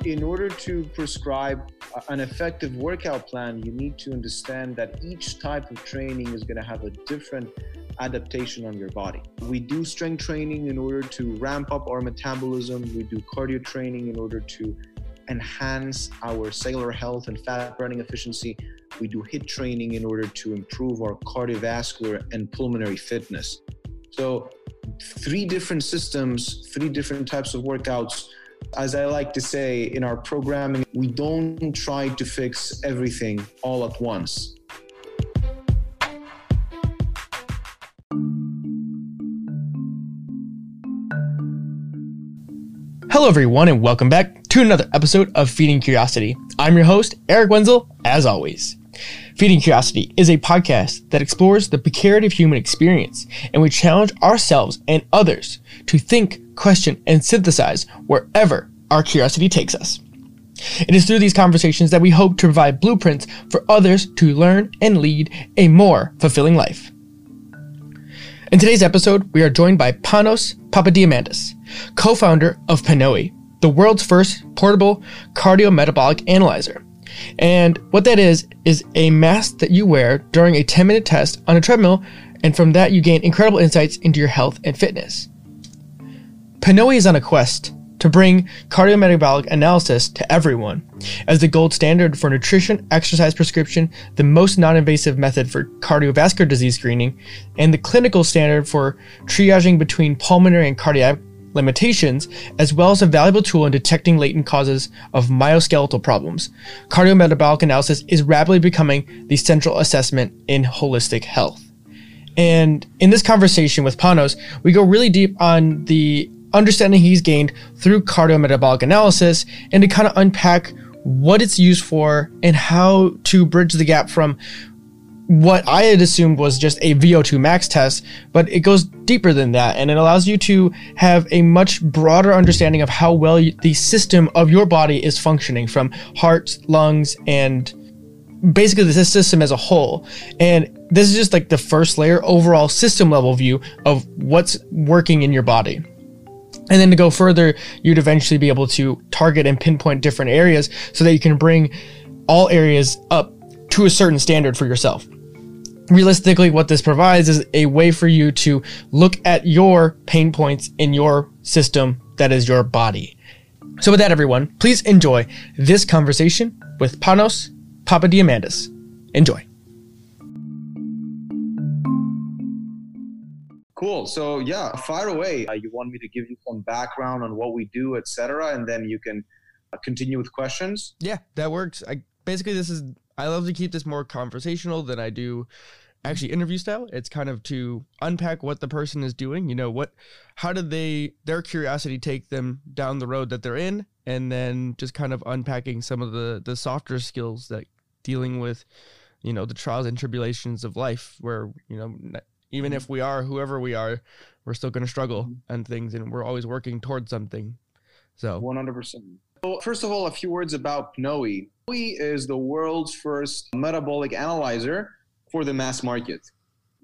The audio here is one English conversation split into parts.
in order to prescribe an effective workout plan, you need to understand that each type of training is going to have a different adaptation on your body. We do strength training in order to ramp up our metabolism, we do cardio training in order to enhance our cellular health and fat burning efficiency. We do HIIT training in order to improve our cardiovascular and pulmonary fitness. So, three different systems, three different types of workouts as I like to say in our programming, we don't try to fix everything all at once. Hello, everyone, and welcome back to another episode of Feeding Curiosity. I'm your host, Eric Wenzel, as always. Feeding Curiosity is a podcast that explores the precarious human experience, and we challenge ourselves and others to think, question, and synthesize wherever our curiosity takes us. It is through these conversations that we hope to provide blueprints for others to learn and lead a more fulfilling life. In today's episode, we are joined by Panos Papadiamantis, co-founder of Pnoe, the world's first portable cardiometabolic analyzer. And what that is, is a mask that you wear during a 10 minute test on a treadmill, and from that you gain incredible insights into your health and fitness. Pnoe is on a quest to bring cardiometabolic analysis to everyone as the gold standard for nutrition, exercise prescription, the most non invasive method for cardiovascular disease screening, and the clinical standard for triaging between pulmonary and cardiac limitations, as well as a valuable tool in detecting latent causes of myoskeletal problems. Cardiometabolic analysis is rapidly becoming the central assessment in holistic health. And in this conversation with Panos, we go really deep on the understanding he's gained through cardiometabolic analysis and to kind of unpack what it's used for and how to bridge the gap from what I had assumed was just a VO2 max test, but it goes deeper than that and it allows you to have a much broader understanding of how well you, the system of your body is functioning from heart, lungs, and basically the system as a whole. And this is just like the first layer overall system level view of what's working in your body. And then to go further, you'd eventually be able to target and pinpoint different areas so that you can bring all areas up to a certain standard for yourself. Realistically, what this provides is a way for you to look at your pain points in your system that is your body. So, with that, everyone, please enjoy this conversation with Panos Papadiamantis. Enjoy. Cool. So yeah, fire away. Uh, you want me to give you some background on what we do, etc., and then you can uh, continue with questions. Yeah, that works. I basically this is I love to keep this more conversational than I do actually interview style. It's kind of to unpack what the person is doing. You know what, how did they their curiosity take them down the road that they're in, and then just kind of unpacking some of the the softer skills that dealing with you know the trials and tribulations of life where you know even if we are whoever we are, we're still going to struggle mm-hmm. and things, and we're always working towards something. So 100%. So first of all, a few words about Pnoe. Pnoe is the world's first metabolic analyzer for the mass market.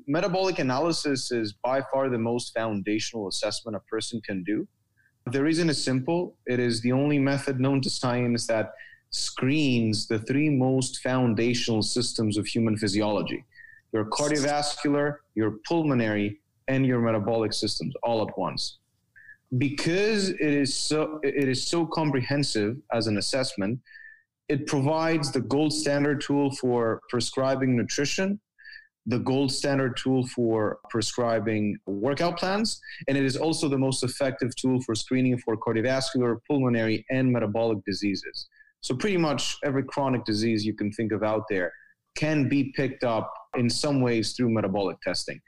Metabolic analysis is by far the most foundational assessment a person can do. The reason is simple. It is the only method known to science that screens the three most foundational systems of human physiology your cardiovascular, your pulmonary, and your metabolic systems all at once. Because it is so it is so comprehensive as an assessment, it provides the gold standard tool for prescribing nutrition, the gold standard tool for prescribing workout plans, and it is also the most effective tool for screening for cardiovascular, pulmonary, and metabolic diseases. So, pretty much every chronic disease you can think of out there can be picked up in some ways through metabolic testing.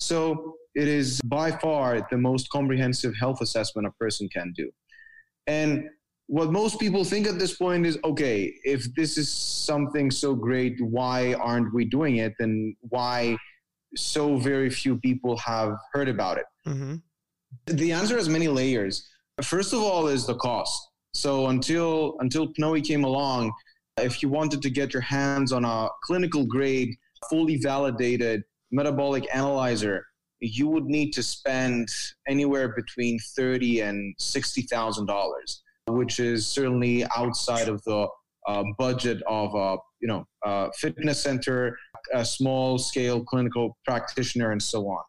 So it is by far the most comprehensive health assessment a person can do. And what most people think at this point is okay, if this is something so great, why aren't we doing it? And why so very few people have heard about it? Mm-hmm. The answer has many layers. First of all, is the cost. So until until Pnoe came along, if you wanted to get your hands on a clinical grade, fully validated metabolic analyzer, you would need to spend anywhere between thirty and sixty thousand dollars. which is certainly outside of the uh, budget of a you know a fitness center, a small scale clinical practitioner, and so on.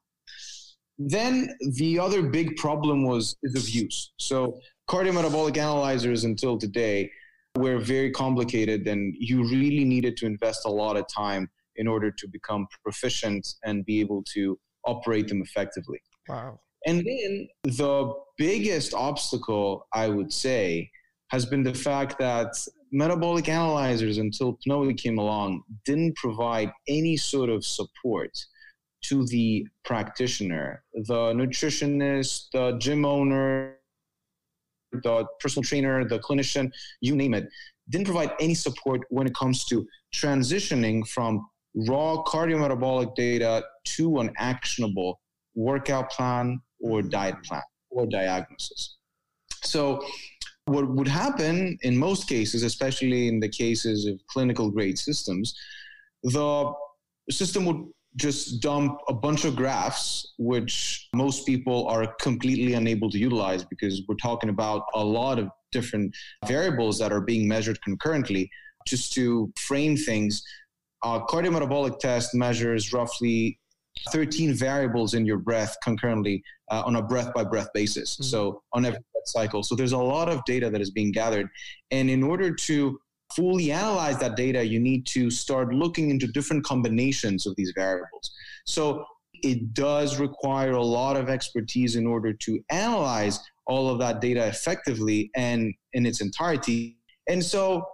Then the other big problem was is of use. So cardiometabolic analyzers until today were very complicated, and you really needed to invest a lot of time in order to become proficient and be able to operate them effectively. Wow. And then the biggest obstacle, I would say, has been the fact that metabolic analyzers until PNOE came along didn't provide any sort of support to the practitioner, the nutritionist, the gym owner, the personal trainer, the clinician, you name it, didn't provide any support when it comes to transitioning from raw cardiometabolic data to an actionable workout plan or mm-hmm. diet plan or diagnosis. So, what would happen in most cases, especially in the cases of clinical grade systems, the system would just dump a bunch of graphs, which most people are completely unable to utilize because we're talking about a lot of different variables that are being measured concurrently. Just to frame things, a cardiometabolic test measures roughly 13 variables in your breath concurrently uh, on a breath by breath basis. Mm-hmm. So on every cycle. So there's a lot of data that is being gathered. And in order to fully analyze that data, you need to start looking into different combinations of these variables. So it does require a lot of expertise in order to analyze all of that data effectively and in its entirety. And so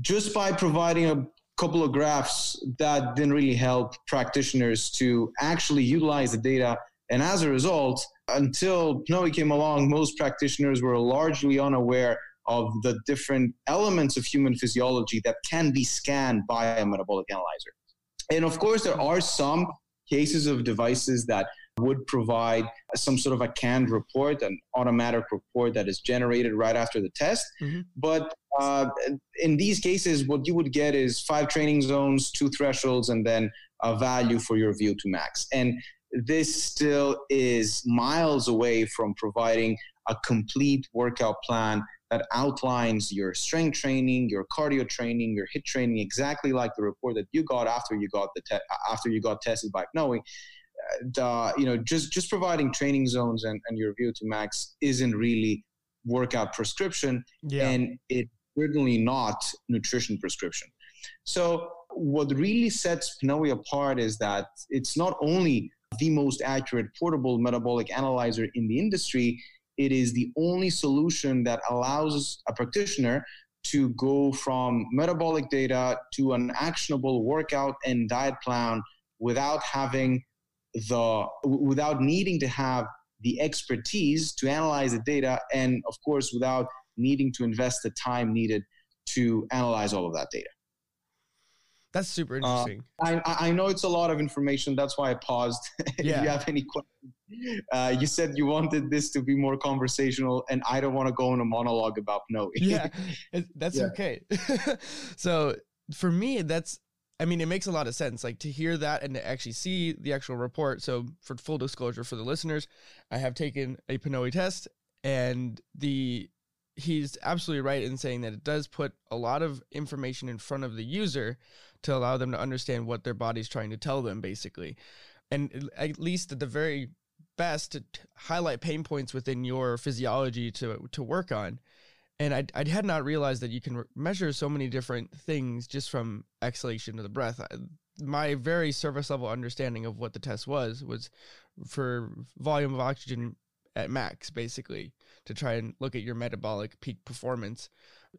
just by providing a couple of graphs that didn't really help practitioners to actually utilize the data. And as a result, until PNOE came along, most practitioners were largely unaware of the different elements of human physiology that can be scanned by a metabolic analyzer. And of course, there are some cases of devices that would provide some sort of a canned report, an automatic report that is generated right after the test. Mm-hmm. But uh, in these cases, what you would get is five training zones, two thresholds, and then a value for your VO2 max. And this still is miles away from providing a complete workout plan that outlines your strength training, your cardio training, your HIIT training, exactly like the report that you got after you got the te- after you got tested by PNOE. Uh, you know, just just providing training zones and, and your VO2 max isn't really workout prescription, yeah. and it's certainly not nutrition prescription. So what really sets PNOE apart is that it's not only the most accurate portable metabolic analyzer in the industry, it is the only solution that allows a practitioner to go from metabolic data to an actionable workout and diet plan without having the without needing to have the expertise to analyze the data and of course without needing to invest the time needed to analyze all of that data that's super uh, interesting. Uh, I, I know it's a lot of information. That's why I paused. if yeah. you have any questions, uh, you said you wanted this to be more conversational, and I don't want to go in a monologue about no yeah, that's yeah. okay. so for me, that's I mean, it makes a lot of sense. Like to hear that and to actually see the actual report. So, for full disclosure for the listeners, I have taken a PNOE test, and the he's absolutely right in saying that it does put a lot of information in front of the user to allow them to understand what their body's trying to tell them, basically. And at least at the very best, to highlight pain points within your physiology to, to work on. And I, I had not realized that you can re- measure so many different things just from exhalation to the breath. I, my very surface level understanding of what the test was was for volume of oxygen at max, basically, to try and look at your metabolic peak performance,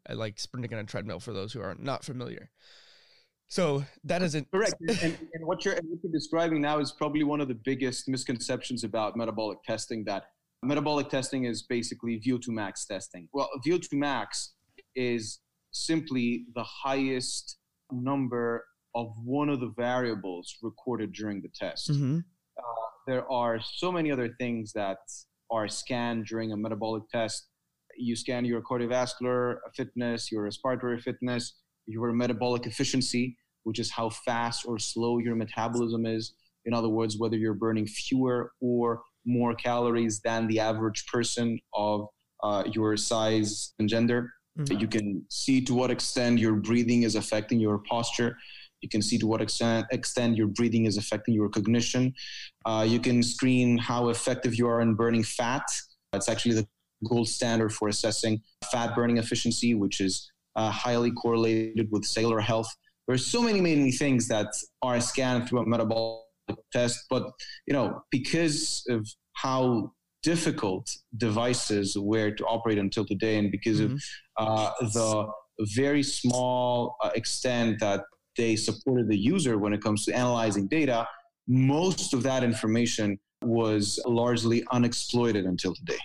I like sprinting on a treadmill for those who are not familiar. So that isn't correct. and, and, what you're, what you're describing now is probably one of the biggest misconceptions about metabolic testing. That metabolic testing is basically VO2 max testing. Well, VO2 max is simply the highest number of one of the variables recorded during the test. Mm-hmm. Uh, there are so many other things that are scanned during a metabolic test. You scan your cardiovascular fitness, your respiratory fitness, your metabolic efficiency, which is how fast or slow your metabolism is. In other words, whether you're burning fewer or more calories than the average person of uh, your size and gender. Mm-hmm. You can see to what extent your breathing is affecting your posture. You can see to what extent, extent your breathing is affecting your cognition. Uh, you can screen how effective you are in burning fat. That's actually the gold standard for assessing fat burning efficiency, which is uh, highly correlated with cellular health. There's so many, many things that are scanned through a metabolic test, but you know, because of how difficult devices were to operate until today, and because mm-hmm. of uh, the very small uh, extent that they supported the user when it comes to analyzing data, most of that information was largely unexploited until today.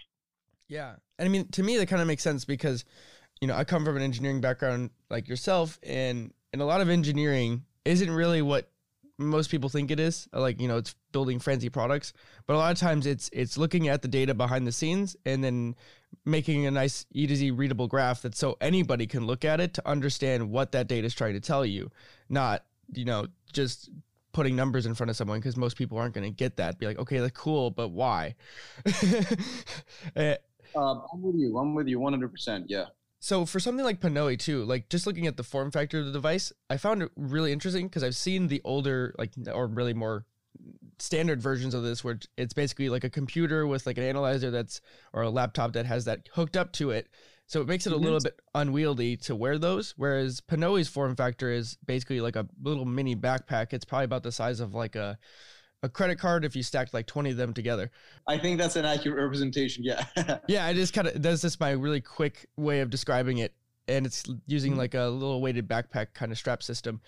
Yeah. And I mean, to me, that kind of makes sense because, you know, I come from an engineering background like yourself, and, and a lot of engineering isn't really what most people think it is like you know it's building fancy products but a lot of times it's it's looking at the data behind the scenes and then making a nice e to z readable graph that so anybody can look at it to understand what that data is trying to tell you not you know just putting numbers in front of someone because most people aren't going to get that. Be like okay that's cool but why? Uh, i'm with you. I'm with you 100% yeah so for something like Pnoe too, like just looking at the form factor of the device, I found it really interesting because I've seen the older, like, or really more standard versions of this where it's basically like a computer with like an analyzer that's or a laptop that has that hooked up to it. So it makes it a mm-hmm. little bit unwieldy to wear those. Whereas Pnoe's form factor is basically like a little mini backpack. It's probably about the size of like a a credit card if you stacked like 20 of them together. I think that's an accurate representation. Yeah. yeah. I just kind of, that's just my really quick way of describing it. And it's using mm-hmm. like a little weighted backpack kind of strap system.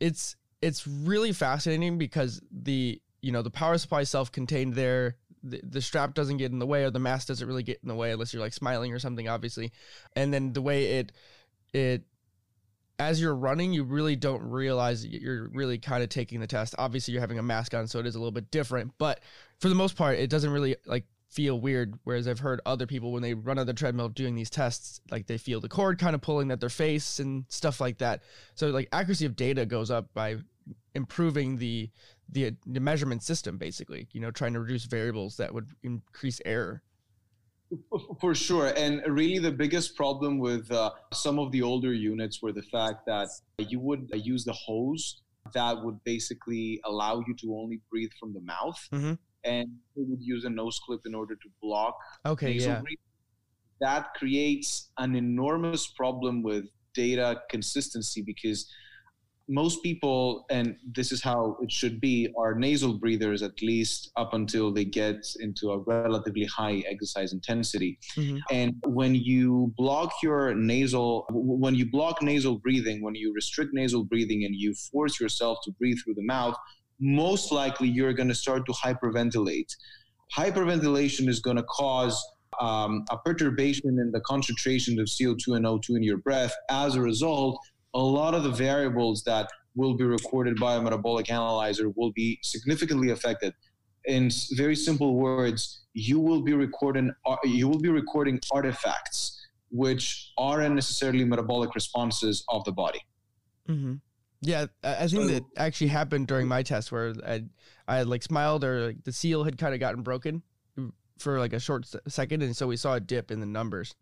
It's, it's really fascinating because the, you know, the power supply self-contained there, the, the strap doesn't get in the way or the mask doesn't really get in the way unless you're like smiling or something, obviously. And then the way it, it as you're running, you really don't realize you're really kind of taking the test. Obviously, you're having a mask on, so it is a little bit different. But for the most part, it doesn't really like feel weird. Whereas I've heard other people when they run on the treadmill doing these tests, like they feel the cord kind of pulling at their face and stuff like that. So like accuracy of data goes up by improving the the, the measurement system, basically. You know, trying to reduce variables that would increase error. For sure. And really, the biggest problem with uh, some of the older units were the fact that you would use the hose that would basically allow you to only breathe from the mouth. Mm-hmm. And they would use a nose clip in order to block okay, yeah. Breathing. That creates an enormous problem with data consistency because most people, and this is how it should be, are nasal breathers at least up until they get into a relatively high exercise intensity. Mm-hmm. And when you block your nasal, when you block nasal breathing, when you restrict nasal breathing and you force yourself to breathe through the mouth, most likely you're going to start to hyperventilate. Hyperventilation is going to cause um, a perturbation in the concentration of CO2 and O2 in your breath. As a result, a lot of the variables that will be recorded by a metabolic analyzer will be significantly affected. In very simple words, you will be recording uh, you will be recording artifacts which aren't necessarily metabolic responses of the body. Mm-hmm. Yeah, I think that actually happened during my test where I, I had like smiled or like the seal had kind of gotten broken for like a short second, and so we saw a dip in the numbers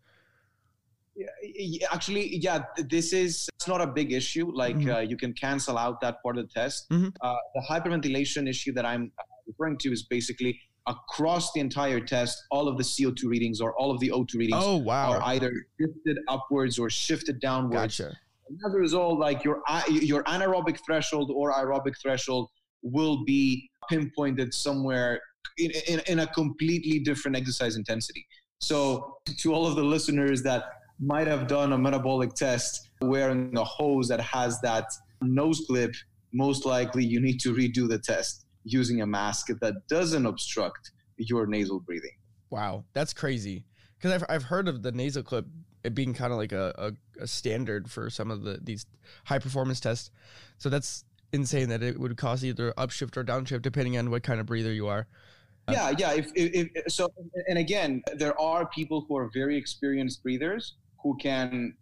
actually yeah this is it's not a big issue like mm-hmm. uh, you can cancel out that part of the test mm-hmm. uh, the hyperventilation issue that i'm referring to is basically across the entire test all of the co2 readings or all of the o2 readings oh wow are either shifted upwards or shifted downwards gotcha. and as a result like your your anaerobic threshold or aerobic threshold will be pinpointed somewhere in, in, in a completely different exercise intensity so to all of the listeners that might have done a metabolic test wearing a hose that has that nose clip, most likely you need to redo the test using a mask that doesn't obstruct your nasal breathing. Wow, that's crazy. Because I've, I've heard of the nasal clip it being kind of like a, a, a, standard for some of the these high performance tests. So that's insane that it would cause either upshift or downshift depending on what kind of breather you are. Uh, yeah, yeah. If, if, if, so, and again, there are people who are very experienced breathers who can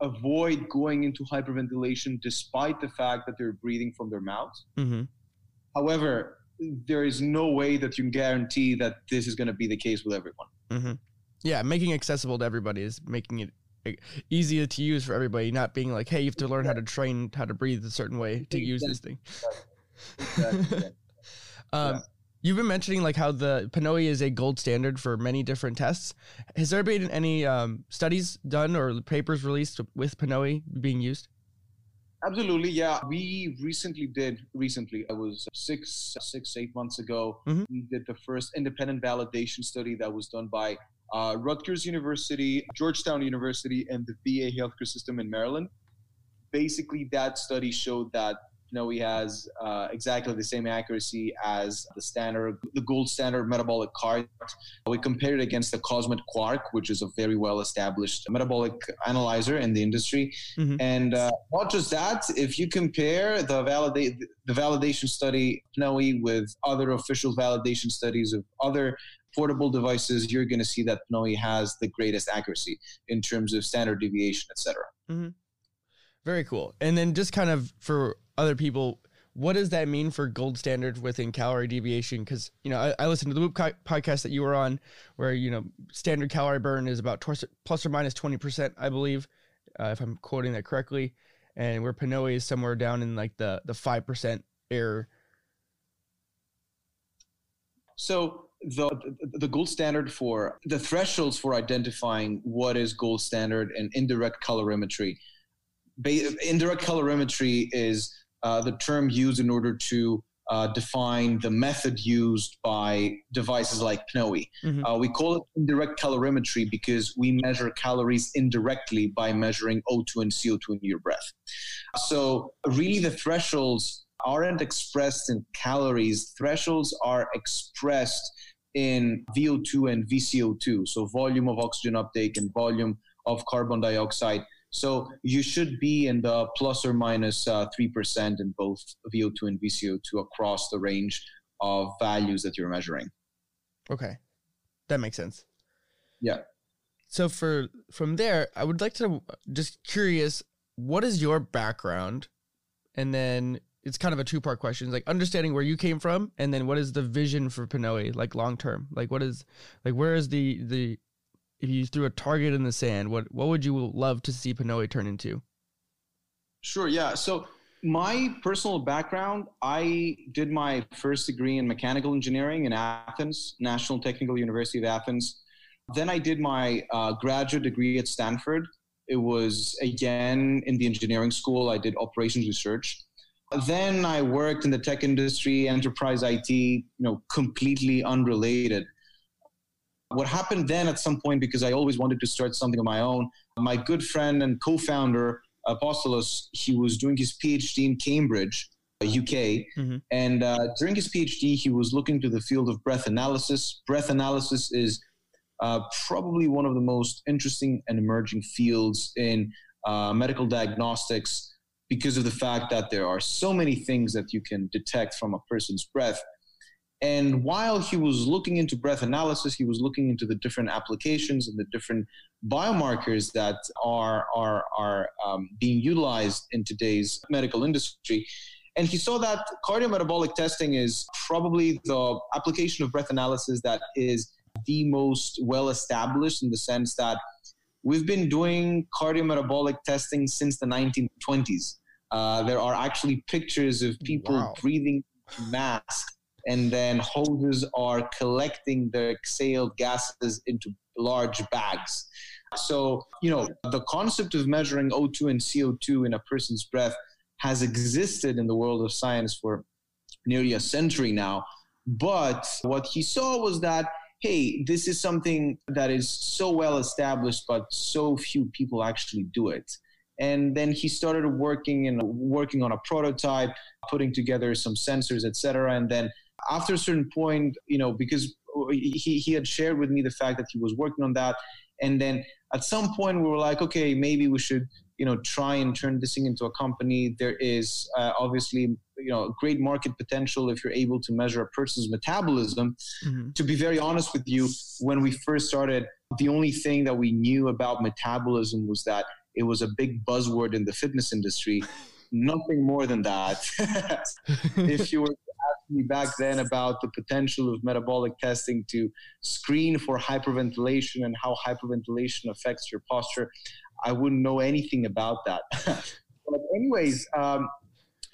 avoid going into hyperventilation despite the fact that they're breathing from their mouths. Mm-hmm. However, there is no way that you can guarantee that this is going to be the case with everyone. Mm-hmm. Yeah, making accessible to everybody is making it easier to use for everybody, not being like, hey, you have to learn how to train how to breathe a certain way to use this thing. Exactly. Um, Yeah. You've been mentioning like how the PNOE is a gold standard for many different tests. Has there been any um, studies done or papers released with PNOE being used? Absolutely, yeah. We recently did. Recently, it was six, six, eight months ago. Mhm. We did the first independent validation study that was done by uh, Rutgers University, Georgetown University, and the VA healthcare system in Maryland. Basically, that study showed that PNOE has uh, exactly the same accuracy as the standard, the gold standard metabolic cart. We compared it against the COSMED Quark, which is a very well-established metabolic analyzer in the industry. Mhm. And uh, not just that, if you compare the validate the validation study PNOE with other official validation studies of other portable devices, you're going to see that PNOE has the greatest accuracy in terms of standard deviation, etc. Very cool. And then just kind of for other people, what does that mean for gold standard within calorie deviation? Because you know, I, I listened to the Whoop podcast that you were on, where you know standard calorie burn is about plus or minus twenty percent, I believe, uh, if I'm quoting that correctly, and where PNOE is somewhere down in like the the five percent error. So the the gold standard for the thresholds for identifying what is gold standard and indirect calorimetry. Indirect calorimetry is uh, the term used in order to uh, define the method used by devices like PNOE. Mhm. Uh, we call it indirect calorimetry because we measure calories indirectly by measuring O2 and CO2 in your breath. So, really, the thresholds aren't expressed in calories, thresholds are expressed in VO2 and VCO2, so volume of oxygen uptake and volume of carbon dioxide. So you should be in the plus or minus uh, 3% in both VO2 and VCO2 across the range of values that you're measuring. Okay, that makes sense. Yeah. So for from there, I would like to just curious, what is your background, and then it's kind of a two part question, like understanding where you came from, and then what is the vision for PNOE, like long term, like what is, like where is the the, if you threw a target in the sand, what what would you love to see PNOE turn into? Sure, yeah. So my personal background, I did my first degree in mechanical engineering in Athens, National Technical University of Athens. Then I did my uh, graduate degree at Stanford. It was again in the engineering school. I did operations research. Then I worked in the tech industry, enterprise IT, you know, completely unrelated. What happened then at some point, because I always wanted to start something of my own, my good friend and co founder, Apostolos, he was doing his PhD in Cambridge, UK. Mhm. And uh, during his PhD, he was looking to the field of breath analysis. Breath analysis is uh, probably one of the most interesting and emerging fields in uh, medical diagnostics because of the fact that there are so many things that you can detect from a person's breath. And while he was looking into breath analysis, he was looking into the different applications and the different biomarkers that are are are um, being utilized in today's medical industry. And he saw that cardiometabolic testing is probably the application of breath analysis that is the most well established in the sense that we've been doing cardiometabolic testing since the 1920s. Uh, there are actually pictures of people Wow. breathing masks and then hoses are collecting the exhaled gases into large bags. So, you know, the concept of measuring O2 and CO2 in a person's breath has existed in the world of science for nearly a century now. But what he saw was that, hey, this is something that is so well established, but so few people actually do it. And then he started working and working on a prototype, putting together some sensors, etc. And then after a certain point, you know, because he, he had shared with me the fact that he was working on that. And then at some point we were like, okay, maybe we should, you know, try and turn this thing into a company. There is uh, obviously, you know, great market potential if you're able to measure a person's metabolism. Mhm. To be very honest with you, when we first started, the only thing that we knew about metabolism was that it was a big buzzword in the fitness industry. Nothing more than that. if you were me back then about the potential of metabolic testing to screen for hyperventilation and how hyperventilation affects your posture, I wouldn't know anything about that. but, anyways, um,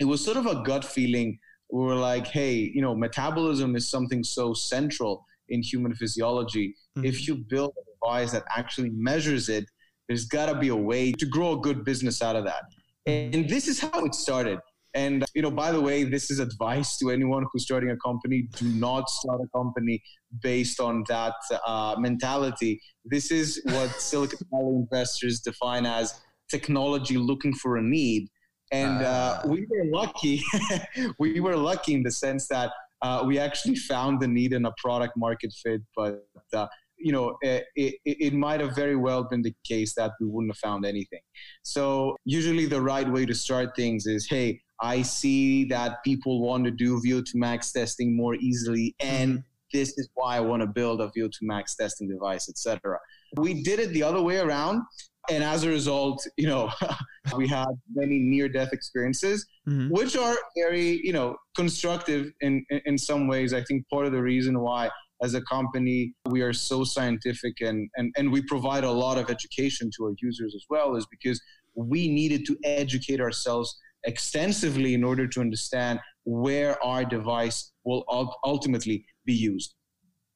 it was sort of a gut feeling. We were like, hey, you know, metabolism is something so central in human physiology. Mm-hmm. If you build a device that actually measures it, there's got to be a way to grow a good business out of that. And this is how it started. And, you know, by the way, this is advice to anyone who's starting a company. Do not start a company based on that uh, mentality. This is what Silicon Valley investors define as technology looking for a need. And uh, uh. we were lucky. we were lucky in the sense that uh, we actually found the need in a product market fit, but uh, you know, it, it, it, might have very well been the case that we wouldn't have found anything. So usually the right way to start things is, hey, I see that people want to do VO2 max testing more easily, and mm-hmm. this is why I want to build a VO2 max testing device, etc. We did it the other way around, and as a result, you know, we had many near-death experiences, mm-hmm. which are very, you know, constructive in, in in some ways. I think part of the reason why as a company we are so scientific and, and and we provide a lot of education to our users as well is because we needed to educate ourselves extensively in order to understand where our device will ultimately be used.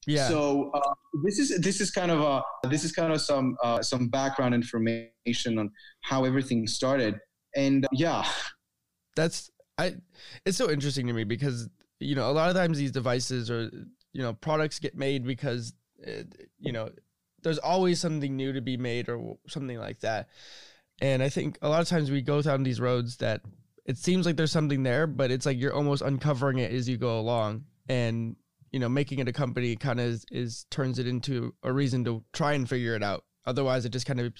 Yeah. So uh, this is this is kind of a this is kind of some uh, some background information on how everything started, and uh, yeah, that's I. It's so interesting to me because you know a lot of times these devices or you know products get made because uh, you know there's always something new to be made or something like that and I think a lot of times we go down these roads that it seems like there's something there, but it's like you're almost uncovering it as you go along. And, you know, making it a company kind of is, is turns it into a reason to try and figure it out. Otherwise, it just kind of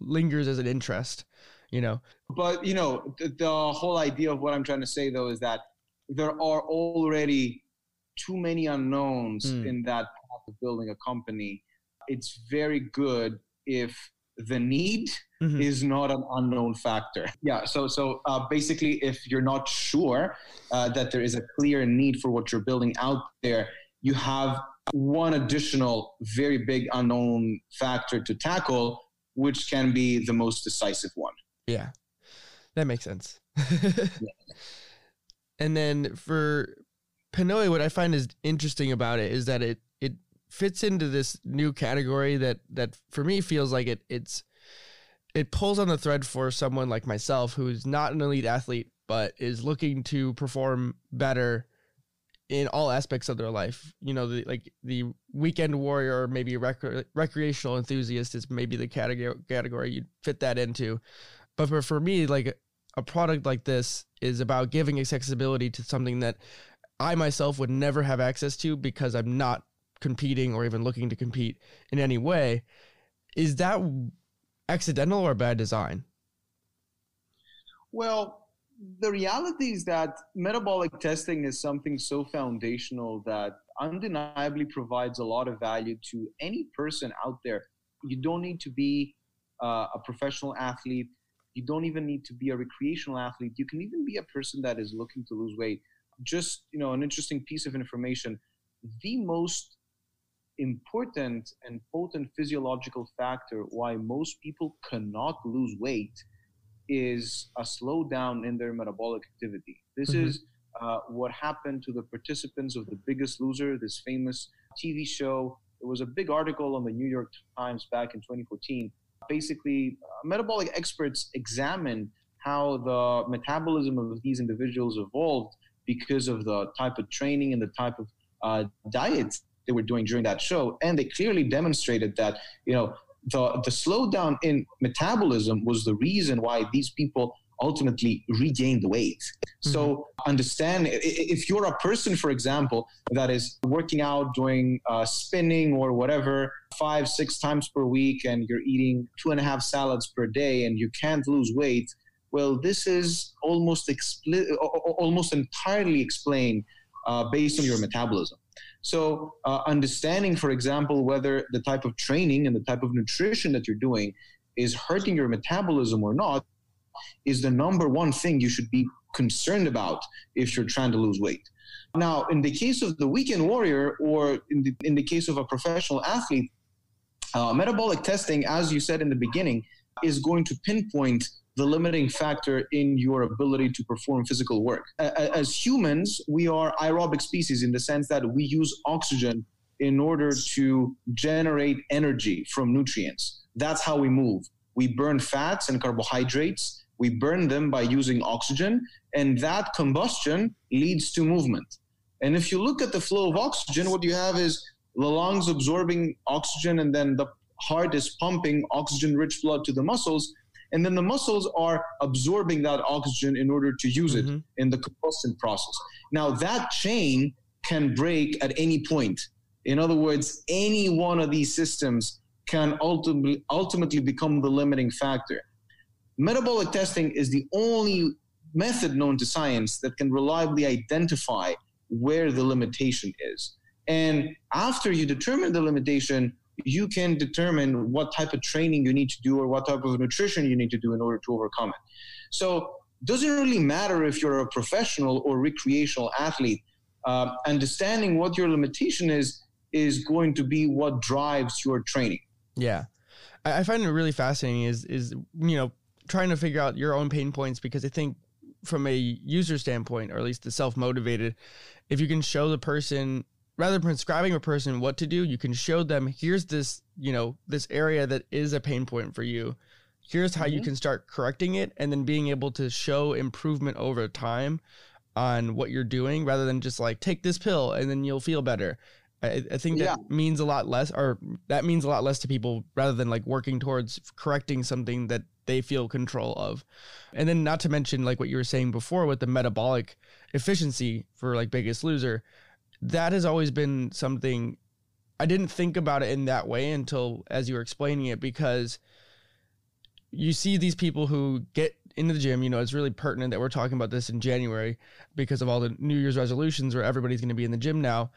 lingers as an interest, you know. But, you know, the, the whole idea of what I'm trying to say, though, is that there are already too many unknowns mm. in that path of building a company. It's very good if the need mm-hmm. is not an unknown factor. Yeah. So so uh, basically, if you're not sure uh, that there is a clear need for what you're building out there, you have one additional very big unknown factor to tackle, which can be the most decisive one. Yeah, that makes sense. yeah. And then for Pnoe, what I find is interesting about it is that it it fits into this new category that that for me feels like it it's it pulls on the thread for someone like myself who's not an elite athlete but is looking to perform better in all aspects of their life. You know, the, like the weekend warrior or maybe rec- recreational enthusiast is maybe the category category you'd fit that into. But for, for me, like a product like this is about giving accessibility to something that I myself would never have access to because I'm not competing or even looking to compete in any way. Is that accidental or bad design? Well, the reality is that metabolic testing is something so foundational that undeniably provides a lot of value to any person out there. You don't need to be uh, a professional athlete. You don't even need to be a recreational athlete. You can even be a person that is looking to lose weight. Just, you know, an interesting piece of information. The most important and potent physiological factor why most people cannot lose weight is a slowdown in their metabolic activity. This mm-hmm. is uh, what happened to the participants of The Biggest Loser, this famous TV show. There was a big article on the New York Times back in 2014. Basically, uh, metabolic experts examined how the metabolism of these individuals evolved because of the type of training and the type of uh, diets they were doing during that show, and they clearly demonstrated that you know the the slowdown in metabolism was the reason why these people ultimately regained the weight. Mm-hmm. So understand if you're a person, for example, that is working out, doing uh, spinning or whatever five six times per week, and you're eating two and a half salads per day, and you can't lose weight. Well, this is almost expli- almost entirely explained uh, based on your metabolism. So, uh, understanding, for example, whether the type of training and the type of nutrition that you're doing is hurting your metabolism or not is the number one thing you should be concerned about if you're trying to lose weight. Now, in the case of the weekend warrior, or in the, in the case of a professional athlete, uh, metabolic testing, as you said in the beginning, is going to pinpoint the limiting factor in your ability to perform physical work. As humans, we are aerobic species in the sense that we use oxygen in order to generate energy from nutrients. That's how we move. We burn fats and carbohydrates. We burn them by using oxygen, and that combustion leads to movement. And if you look at the flow of oxygen, what you have is the lungs absorbing oxygen, and then the heart is pumping oxygen rich blood to the muscles and then the muscles are absorbing that oxygen in order to use it mm-hmm. in the combustion process. Now that chain can break at any point. In other words, any one of these systems can ultimately ultimately become the limiting factor. Metabolic testing is the only method known to science that can reliably identify where the limitation is. And after you determine the limitation, you can determine what type of training you need to do or what type of nutrition you need to do in order to overcome it. So doesn't really matter if you're a professional or recreational athlete. Uh, understanding what your limitation is is going to be what drives your training. Yeah, I find it really fascinating. Is is you know trying to figure out your own pain points because I think from a user standpoint, or at least the self motivated, if you can show the person rather than prescribing a person what to do, you can show them here's this, you know, this area that is a pain point for you. Here's how mm-hmm. you can start correcting it and then being able to show improvement over time on what you're doing rather than just like take this pill and then you'll feel better. I, I think that yeah. means a lot less or that means a lot less to people rather than like working towards correcting something that they feel control of. And then not to mention like what you were saying before with the metabolic efficiency for like biggest loser that has always been something I didn't think about it in that way until as you were explaining it because you see these people who get into the gym, you know, it's really pertinent that we're talking about this in January because of all the New Year's resolutions where everybody's going to be in the gym now.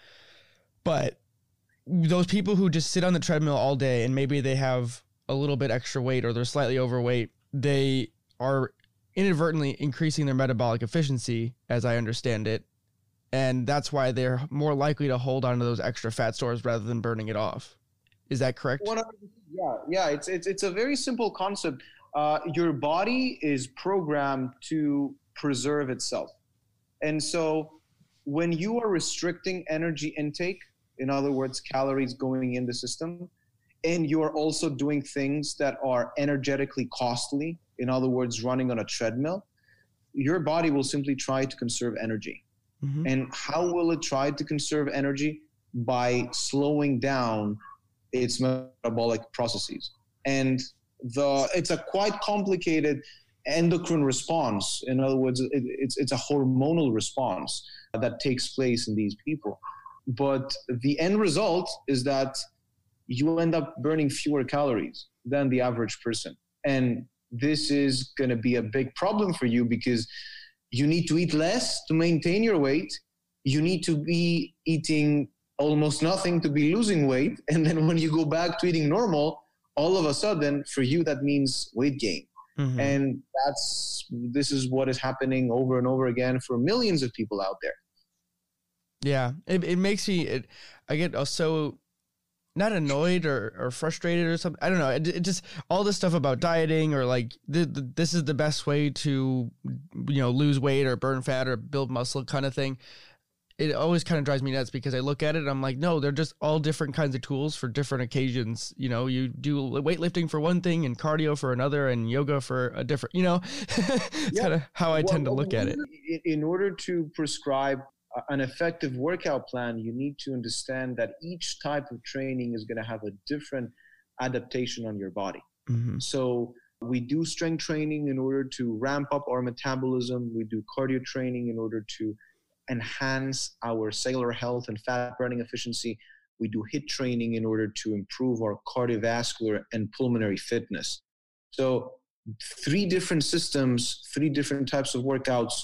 But those people who just sit on the treadmill all day and maybe they have a little bit extra weight or they're slightly overweight, they are inadvertently increasing their metabolic efficiency, as I understand it, and that's why they're more likely to hold on to those extra fat stores rather than burning it off. Is that correct? Yeah, yeah. It's it's it's a very simple concept. Uh, your body is programmed to preserve itself, and so when you are restricting energy intake, in other words, calories going in the system, and you're also doing things that are energetically costly, in other words, running on a treadmill, your body will simply try to conserve energy. Mm-hmm. And how will it try to conserve energy? By slowing down its metabolic processes. And the it's a quite complicated endocrine response. In other words, it, it's, it's a hormonal response that takes place in these people. But the end result is that you end up burning fewer calories than the average person. And this is going to be a big problem for you because you need to eat less to maintain your weight. You need to be eating almost nothing to be losing weight. And then when you go back to eating normal, all of a sudden, for you, that means weight gain. Mm-hmm. And that's this is what is happening over and over again for millions of people out there. Yeah, it, it makes me. It, I get so not annoyed or, or frustrated or something. I don't know. It, it just all this stuff about dieting or like the, the, this is the best way to you know lose weight or burn fat or build muscle kind of thing. It always kind of drives me nuts because I look at it and I'm like, no, they're just all different kinds of tools for different occasions. You know, you do weightlifting for one thing and cardio for another and yoga for a different, you know, it's yeah. kind of how I well, tend to look at it. In order to prescribe an effective workout plan, you need to understand that each type of training is going to have a different adaptation on your body. Mm-hmm. So we do strength training in order to ramp up our metabolism. We do cardio training in order to enhance our cellular health and fat burning efficiency. We do HIIT training in order to improve our cardiovascular and pulmonary fitness. So, three different systems, three different types of workouts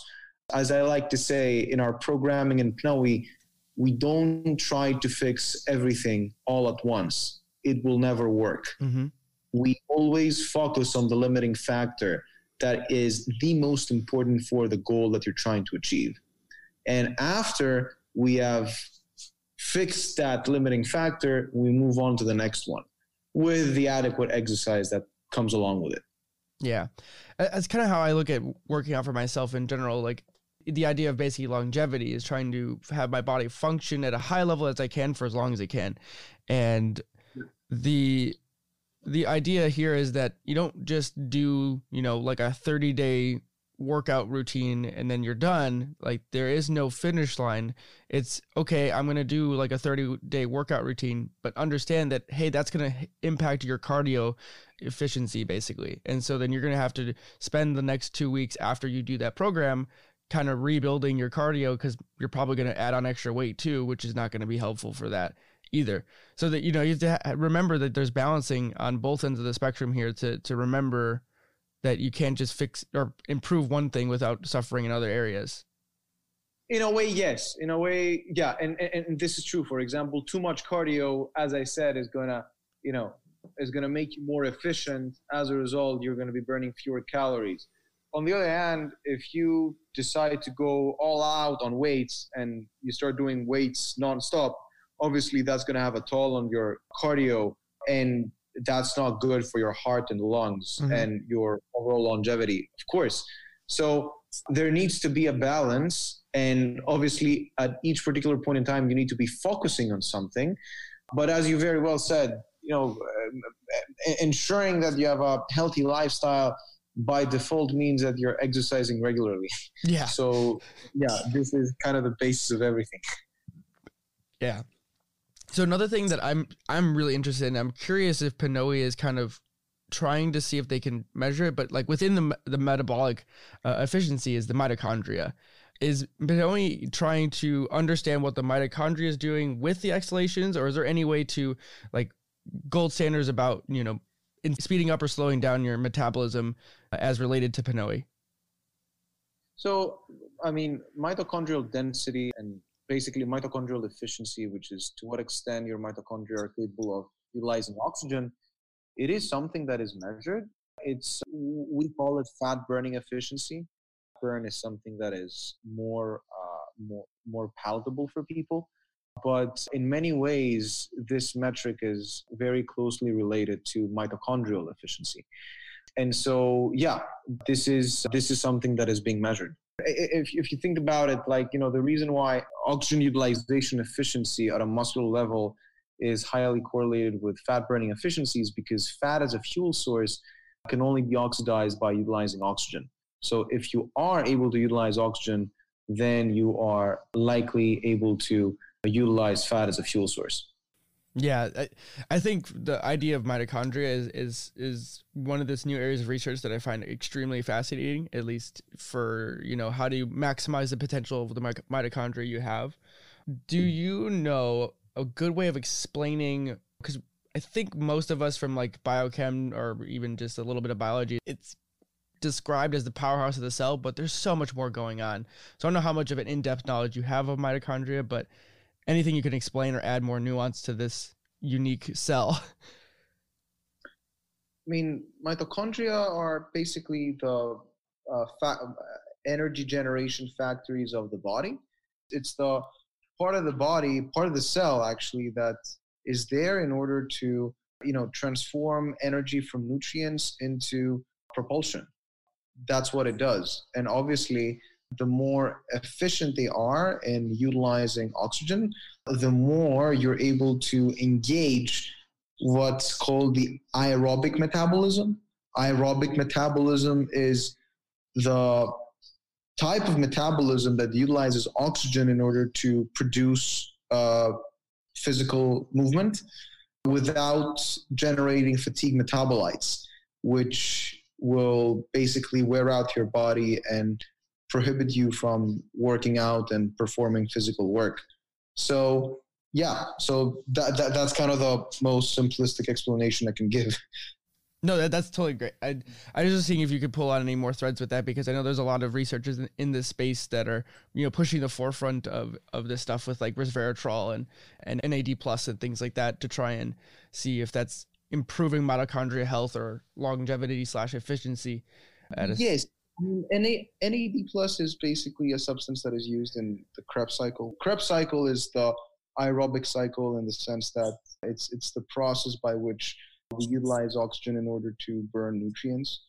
as I like to say in our programming in Pnoe, we don't try to fix everything all at once. It will never work. Mm-hmm. We always focus on the limiting factor that is the most important for the goal that you're trying to achieve. And after we have fixed that limiting factor, we move on to the next one with the adequate exercise that comes along with it. Yeah. That's kind of how I look at working out for myself in general. Like the idea of basically longevity is trying to have my body function at a high level as I can for as long as it can. And the the idea here is that you don't just do, you know, like a 30 day workout routine and then you're done. Like there is no finish line. It's okay, I'm going to do like a 30 day workout routine, but understand that, hey, that's going to impact your cardio efficiency basically. And so then you're going to have to spend the next two weeks after you do that program kind of rebuilding your cardio because you're probably going to add on extra weight too, which is not going to be helpful for that either. So that you know you have to ha- remember that there's balancing on both ends of the spectrum here to to remember that you can't just fix or improve one thing without suffering in other areas. In a way, yes. In a way, yeah. And, and, and this is true. For example, too much cardio, as I said, is gonna, you know, is gonna make you more efficient. As a result, you're gonna be burning fewer calories. On the other hand, if you decide to go all out on weights and you start doing weights nonstop, obviously that's going to have a toll on your cardio and that's not good for your heart and lungs mm-hmm. and your overall longevity, of course. So there needs to be a balance. And obviously, at each particular point in time, you need to be focusing on something. But as you very well said, you know, uh, ensuring that you have a healthy lifestyle by default means that you're exercising regularly. Yeah. So, yeah, this is kind of the basis of everything. Yeah. So another thing that I'm I'm really interested in, I'm curious if PNOE is kind of trying to see if they can measure it, but like within the the metabolic uh, efficiency is the mitochondria. Is PNOE trying to understand what the mitochondria is doing with the exhalations, or is there any way to like gold standards about you know in speeding up or slowing down your metabolism uh, as related to PNOE? So, I mean, mitochondrial density and basically mitochondrial efficiency, which is to what extent your mitochondria are capable of utilizing oxygen, it is something that is measured. It's we call it fat burning efficiency. Burn is something that is more uh, more more palatable for people, but in many ways, this metric is very closely related to mitochondrial efficiency. And so, yeah, this is this is something that is being measured if, if you think about it, like, you know, the reason why oxygen utilization efficiency at a muscular level is highly correlated with fat burning efficiencies because fat as a fuel source can only be oxidized by utilizing oxygen. So if you are able to utilize oxygen, then you are likely able to utilize fat as a fuel source. Yeah, I, I think the idea of mitochondria is, is is one of this new areas of research that I find extremely fascinating. At least for you know how do you maximize the potential of the mitochondria you have. Do hmm. you know a good way of explaining? Because I think most of us from like biochem or even just a little bit of biology, it's described as the powerhouse of the cell, but there's so much more going on. So I don't know how much of an in-depth knowledge you have of mitochondria, but anything you can explain or add more nuance to this unique cell? I mean, mitochondria are basically the uh, fa- energy generation factories of the body. It's the part of the body, part of the cell actually, that is there in order to, you know, transform energy from nutrients into propulsion. That's what it does. And obviously, the more efficient they are in utilizing oxygen, the more you're able to engage what's called the aerobic metabolism. Aerobic metabolism is the type of metabolism that utilizes oxygen in order to produce uh, physical movement without generating fatigue metabolites, which will basically wear out your body and prohibit you from working out and performing physical work. So yeah, so that, that that's kind of the most simplistic explanation I can give. No, that, that's totally great. I I was just seeing if you could pull out any more threads with that because I know there's a lot of researchers in, in this space that are you know pushing the forefront of, of this stuff with like resveratrol and and NAD plus and things like that to try and see if that's improving mitochondria health or longevity slash efficiency at a Yes. NA, NAD plus is basically a substance that is used in the Krebs cycle. Krebs cycle is the aerobic cycle in the sense that it's it's the process by which we utilize oxygen in order to burn nutrients.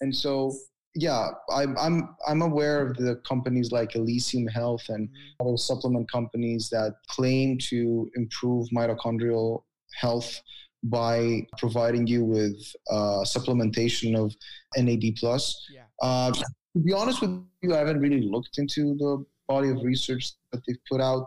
And so yeah, I'm I'm I'm aware of the companies like Elysium Health and mm-hmm. other supplement companies that claim to improve mitochondrial health by providing you with uh, supplementation of NAD plus. Yeah. Uh, to be honest with you, I haven't really looked into the body of research that they've put out.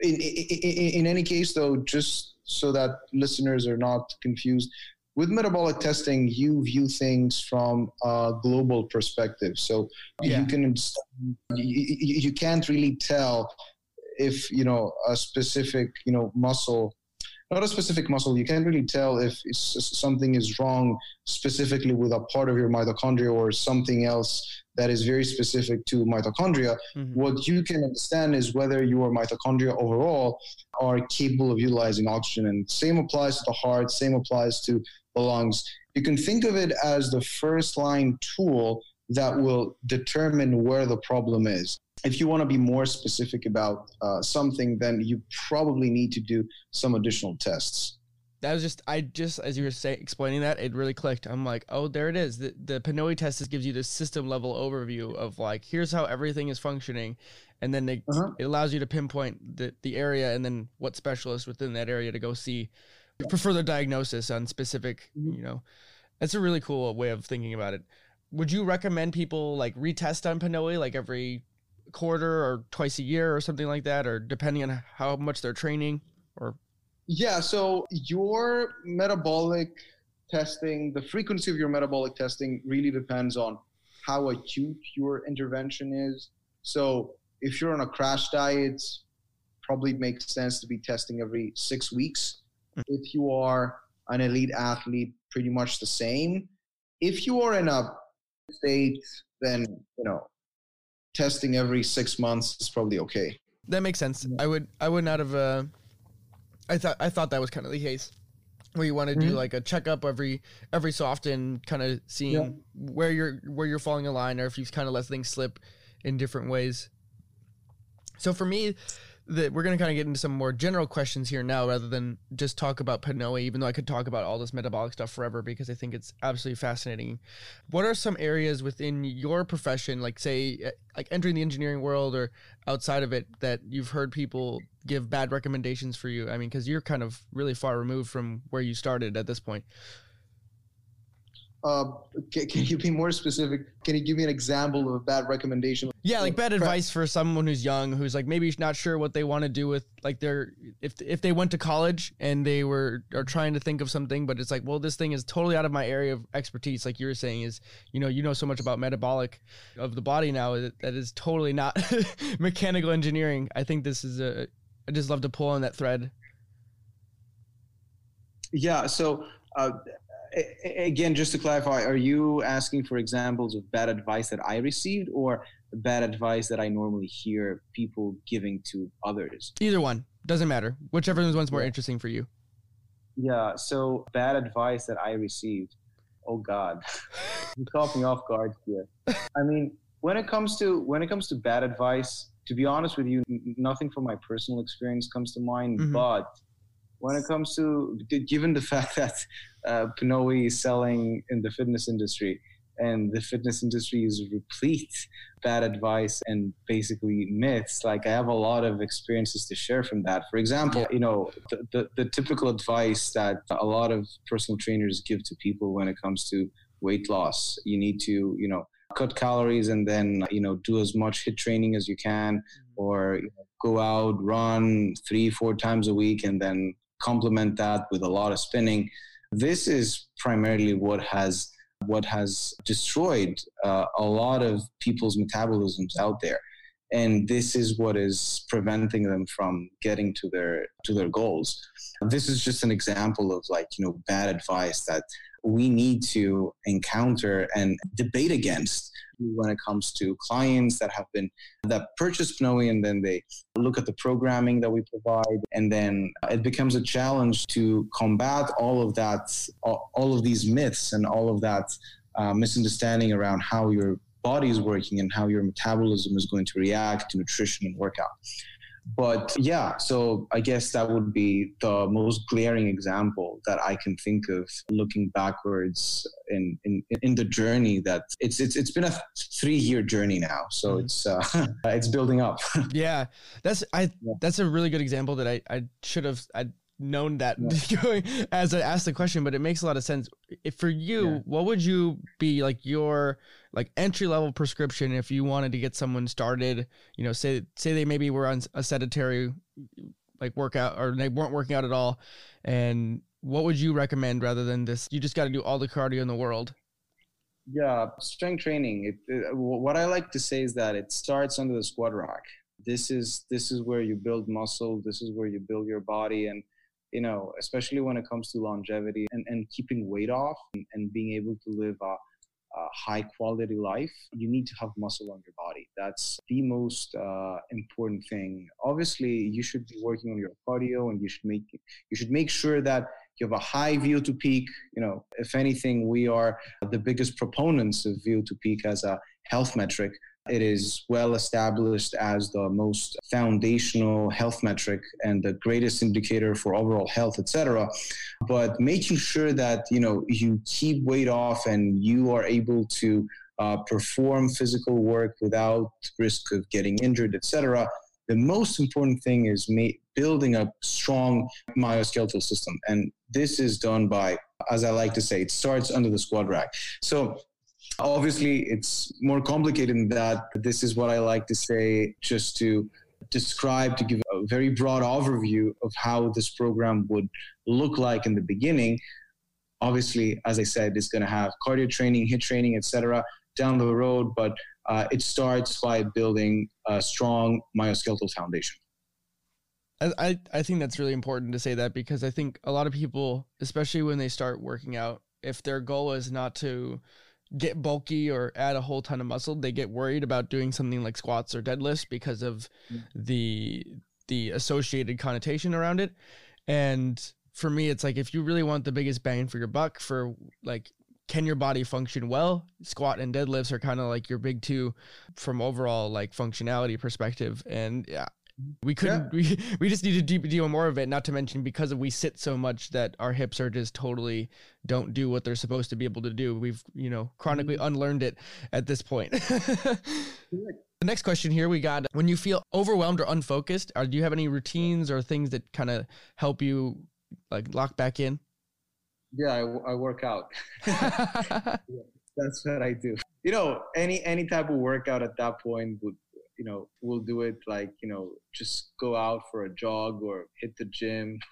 In, in, in any case, though, just so that listeners are not confused, with metabolic testing, you view things from a global perspective. So Yeah. you can you, you you can't really tell if you know a specific you know muscle not a specific muscle. You can't really tell if it's, something is wrong specifically with a part of your mitochondria or something else that is very specific to mitochondria. Mhm. what you can understand is whether your mitochondria overall are capable of utilizing oxygen and same applies to the heart same applies to the lungs. You can think of it as the first line tool that will determine where the problem is if you want to be more specific about uh, something, then you probably need to do some additional tests. That was just I just as you were say, explaining that it really clicked. I'm like, oh, there it is. The the PNOE test just gives you the system level overview of like here's how everything is functioning, and then it, Uh-huh. it allows you to pinpoint the the area and then what specialist within that area to go see for further diagnosis on specific. Mhm. You know, that's a really cool way of thinking about it. Would you recommend people like retest on PNOE like every quarter or twice a year or something like that, or depending on how much they're training? Or Yeah, so your metabolic testing, the frequency of your metabolic testing really depends on how acute your intervention is. So if you're on a crash diet, probably makes sense to be testing every six weeks. Mm-hmm. If you are an elite athlete, pretty much the same. If you are in a state, then you know, testing every six months is probably okay. That makes sense. I would I would not have uh I thought I thought that was kind of the case. Where you want to do Mhm. like a checkup every every so often, kind of seeing Yeah. where you're where you're falling in line or if you've kind of let things slip in different ways. So for me, that we're gonna kind of get into some more general questions here now rather than just talk about PNOE, even though I could talk about all this metabolic stuff forever because I think it's absolutely fascinating. What are some areas within your profession, like say, eh, like entering the engineering world or outside of it, that you've heard people give bad recommendations for you? I mean, because you're kind of really far removed from where you started at this point. Uh, can, can you be more specific? Can you give me an example of a bad recommendation? Yeah, like bad advice for someone who's young, who's like maybe not sure what they want to do with like their if if they went to college and they were are trying to think of something, but it's like, well, this thing is totally out of my area of expertise. Like you were saying, is you know you know so much about metabolic of the body now that, that is totally not mechanical engineering. I think this is a. I just love to pull on that thread. Yeah. So uh, again, just to clarify, are you asking for examples of bad advice that I received, or bad advice that I normally hear people giving to others? Either one doesn't matter. Whichever one's more interesting for you. Yeah. So bad advice that I received. Oh God, you caught me off guard here. I mean, when it comes to when it comes to bad advice, to be honest with you, nothing from my personal experience comes to mind. Mhm. But when it comes to given the fact that uh, PNOE is selling in the fitness industry, and the fitness industry is replete bad advice and basically myths. Like I have a lot of experiences to share from that. For example, you know, the, the, the typical advice that a lot of personal trainers give to people when it comes to weight loss. You need to, you know, cut calories and then, you know, do as much HIIT training as you can or you know, go out, run three, four times a week and then complement that with a lot of spinning. This is primarily what has what has destroyed uh, a lot of people's metabolisms out there and this is what is preventing them from getting to their to their goals this is just an example of like you know bad advice that we need to encounter and debate against when it comes to clients that have been that purchase PNOE and then they look at the programming that we provide and then it becomes a challenge to combat all of that all, of these myths and all of that uh, misunderstanding around how your body is working and how your metabolism is going to react to nutrition and workout. But yeah, so I guess that would be the most glaring example that I can think of looking backwards in in, in the journey that it's it's it's been a three year journey now. So mm-hmm. it's uh, it's building up. yeah, that's I yeah. that's a really good example that I I should have I known that yeah. as I asked the question, but it makes a lot of sense. If for you, yeah. what would you be like your like entry level prescription if you wanted to get someone started? You know, say say they maybe were on a sedentary like workout or they weren't working out at all, and what would you recommend rather than this? You just got to do all the cardio in the world. Yeah, strength training. It, it, what I like to say is that it starts under the squat rack. This is this is where you build muscle. This is where you build your body, and you know, especially when it comes to longevity and, and keeping weight off and, and being able to live a, a, high quality life, you need to have muscle on your body. That's the most uh, important thing. Obviously, you should be working on your cardio and you should make you should make sure that you have a high VO2 peak. You know, if anything, we are the biggest proponents of VO2 peak as a health metric it is well established as the most foundational health metric and the greatest indicator for overall health, etc. But making sure that you know you keep weight off and you are able to uh, perform physical work without risk of getting injured, etc. The most important thing is ma- building a strong myoskeletal system, and this is done by, as I like to say, it starts under the squat rack. So Obviously, it's more complicated than that. This is what I like to say just to describe, to give a very broad overview of how this program would look like in the beginning. Obviously, as I said, it's going to have cardio training, HIIT training, etc. down the road, but uh, it starts by building a strong myoskeletal foundation. I, I think that's really important to say that because I think a lot of people, especially when they start working out, if their goal is not to get bulky or add a whole ton of muscle, they get worried about doing something like squats or deadlifts because of mm. the the associated connotation around it. And for me, it's like if you really want the biggest bang for your buck for like can your body function well? Squat and deadlifts are kind of like your big two from overall like functionality perspective. And yeah, we couldn't. Yeah. We we just need to do more of it. Not to mention because we sit so much that our hips are just totally don't do what they're supposed to be able to do. We've you know chronically mm-hmm. unlearned it at this point. The next question here we got when you feel overwhelmed or unfocused, are, do you have any routines or things that kind of help you like lock back in? Yeah, I, I work out. yeah, that's what I do. You know, any any type of workout at that point would you know we'll do it like you know just go out for a jog or hit the gym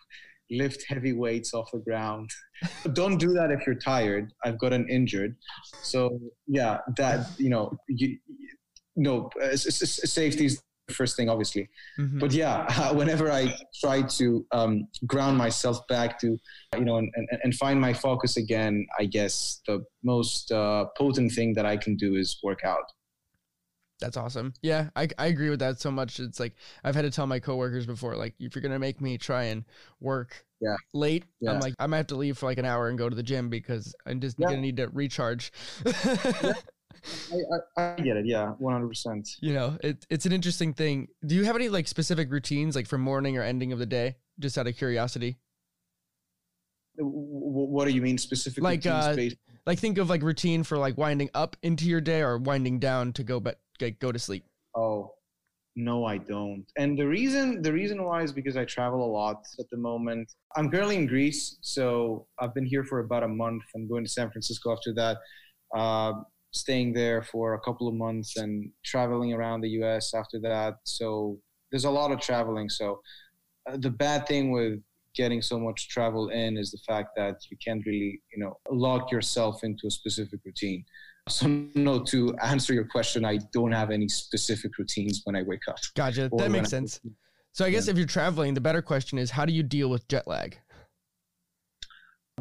lift heavy weights off the ground. Don't do that if you're tired. I've gotten injured. So yeah that you know you, you know safety is the first thing obviously. Mm-hmm. but yeah whenever i try to um, ground myself back to you know and, and, and, find my focus again i guess the most uh, potent thing that i can do is work out that's awesome. Yeah, I, I agree with that so much. It's like I've had to tell my coworkers before, like if you're gonna make me try and work yeah. late, yeah. I'm like I might have to leave for like an hour and go to the gym because I'm just yeah. gonna need to recharge. yeah. I, I, I, get it. Yeah, one hundred percent. You know, it, it's an interesting thing. Do you have any like specific routines, like for morning or ending of the day? Just out of curiosity. What do you mean specifically? Like, uh, like think of like routine for like winding up into your day or winding down to go but go to sleep? Oh, no, I don't. And the reason the reason why is because I travel a lot at the moment. I'm currently in Greece, so I've been here for about a month. I'm going to San Francisco after that, uh, staying there for a couple of months and traveling around the U.S. after that. So there's a lot of traveling. So uh, the bad thing with getting so much travel in is the fact that you can't really, you know, lock yourself into a specific routine. So no, to answer your question, I don't have any specific routines when I wake up. Gotcha. That makes sense. so I guess yeah. if you're traveling, the better question is how do you deal with jet lag?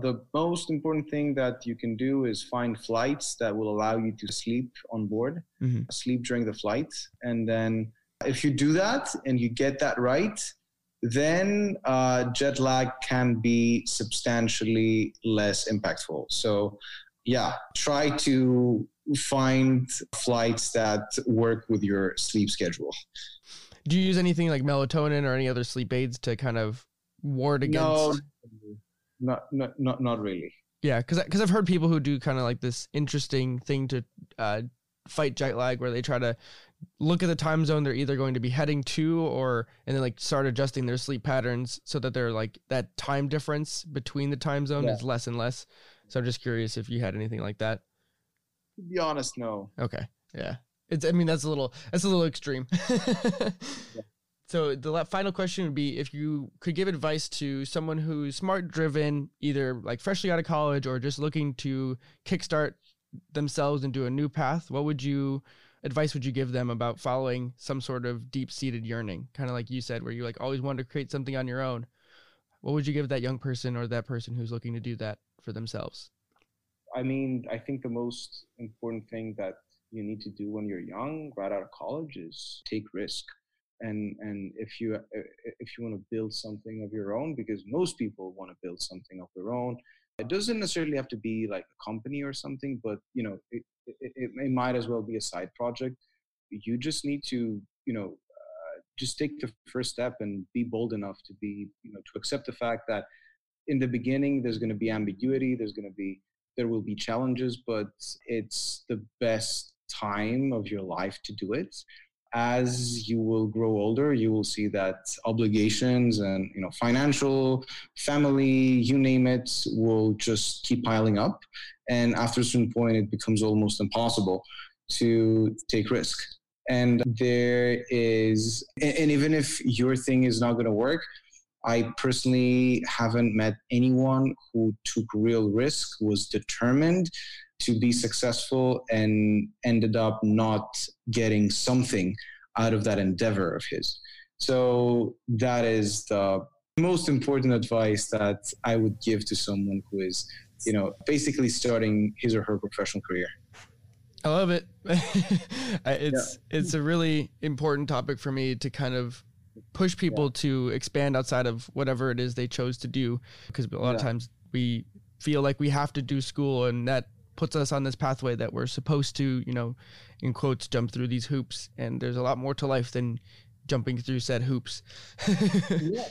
The most important thing that you can do is find flights that will allow you to sleep on board, mm-hmm. sleep during the flight. And then if you do that and you get that right, then uh, jet lag can be substantially less impactful. So yeah, try to find flights that work with your sleep schedule. Do you use anything like melatonin or any other sleep aids to kind of ward against? No, not not not, not really. Yeah, because because I've heard people who do kind of like this interesting thing to uh, fight jet lag, where they try to look at the time zone they're either going to be heading to, or and then like start adjusting their sleep patterns so that they're like that time difference between the time zone yeah. is less and less. So I'm just curious if you had anything like that. To be honest, no. Okay. Yeah. It's. I mean, that's a little. That's a little extreme. yeah. So the final question would be if you could give advice to someone who's smart driven, either like freshly out of college or just looking to kickstart themselves into a new path, what would you advice would you give them about following some sort of deep seated yearning? Kind of like you said, where you like always wanted to create something on your own. What would you give that young person or that person who's looking to do that for themselves? I mean, I think the most important thing that you need to do when you're young, right out of college, is take risk and and if you if you want to build something of your own because most people want to build something of their own it doesn't necessarily have to be like a company or something but you know it, it, it, it might as well be a side project you just need to you know uh, just take the first step and be bold enough to be you know to accept the fact that in the beginning there's going to be ambiguity there's going to be there will be challenges but it's the best time of your life to do it. As you will grow older you will see that obligations and you know financial family you name it will just keep piling up and after a certain point it becomes almost impossible to take risk. And there is and even if your thing is not going to work i personally haven't met anyone who took real risk was determined to be successful and ended up not getting something out of that endeavor of his. So that is the most important advice that I would give to someone who is, you know, basically starting his or her professional career. I love it. it's yeah. it's a really important topic for me to kind of push people yeah. to expand outside of whatever it is they chose to do because a lot yeah. of times we feel like we have to do school and that puts us on this pathway that we're supposed to, you know, in quotes, jump through these hoops. And there's a lot more to life than jumping through said hoops. yeah,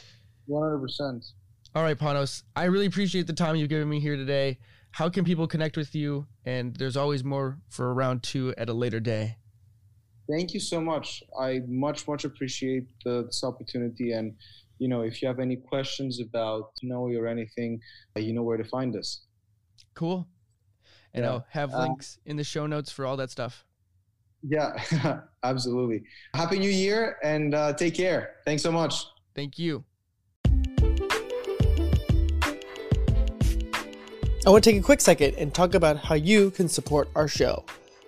100%. All right, Panos, I really appreciate the time you've given me here today. How can people connect with you? And there's always more for round two at a later day. Thank you so much. I much, much appreciate the, this opportunity. And, you know, if you have any questions about PNOE or anything, you know where to find us. Cool and yeah. I'll have uh, links in the show notes for all that stuff. Yeah, absolutely. Happy New Year and uh, take care. Thanks so much. Thank you. I want to take a quick second and talk about how you can support our show.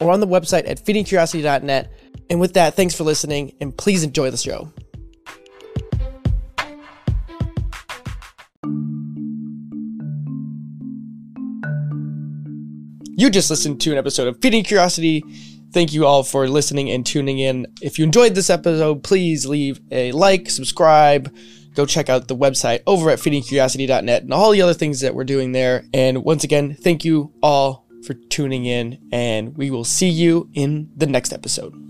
or on the website at feedingcuriosity.net. And with that, thanks for listening and please enjoy the show. You just listened to an episode of Feeding Curiosity. Thank you all for listening and tuning in. If you enjoyed this episode, please leave a like, subscribe, go check out the website over at feedingcuriosity.net and all the other things that we're doing there. And once again, thank you all for tuning in, and we will see you in the next episode.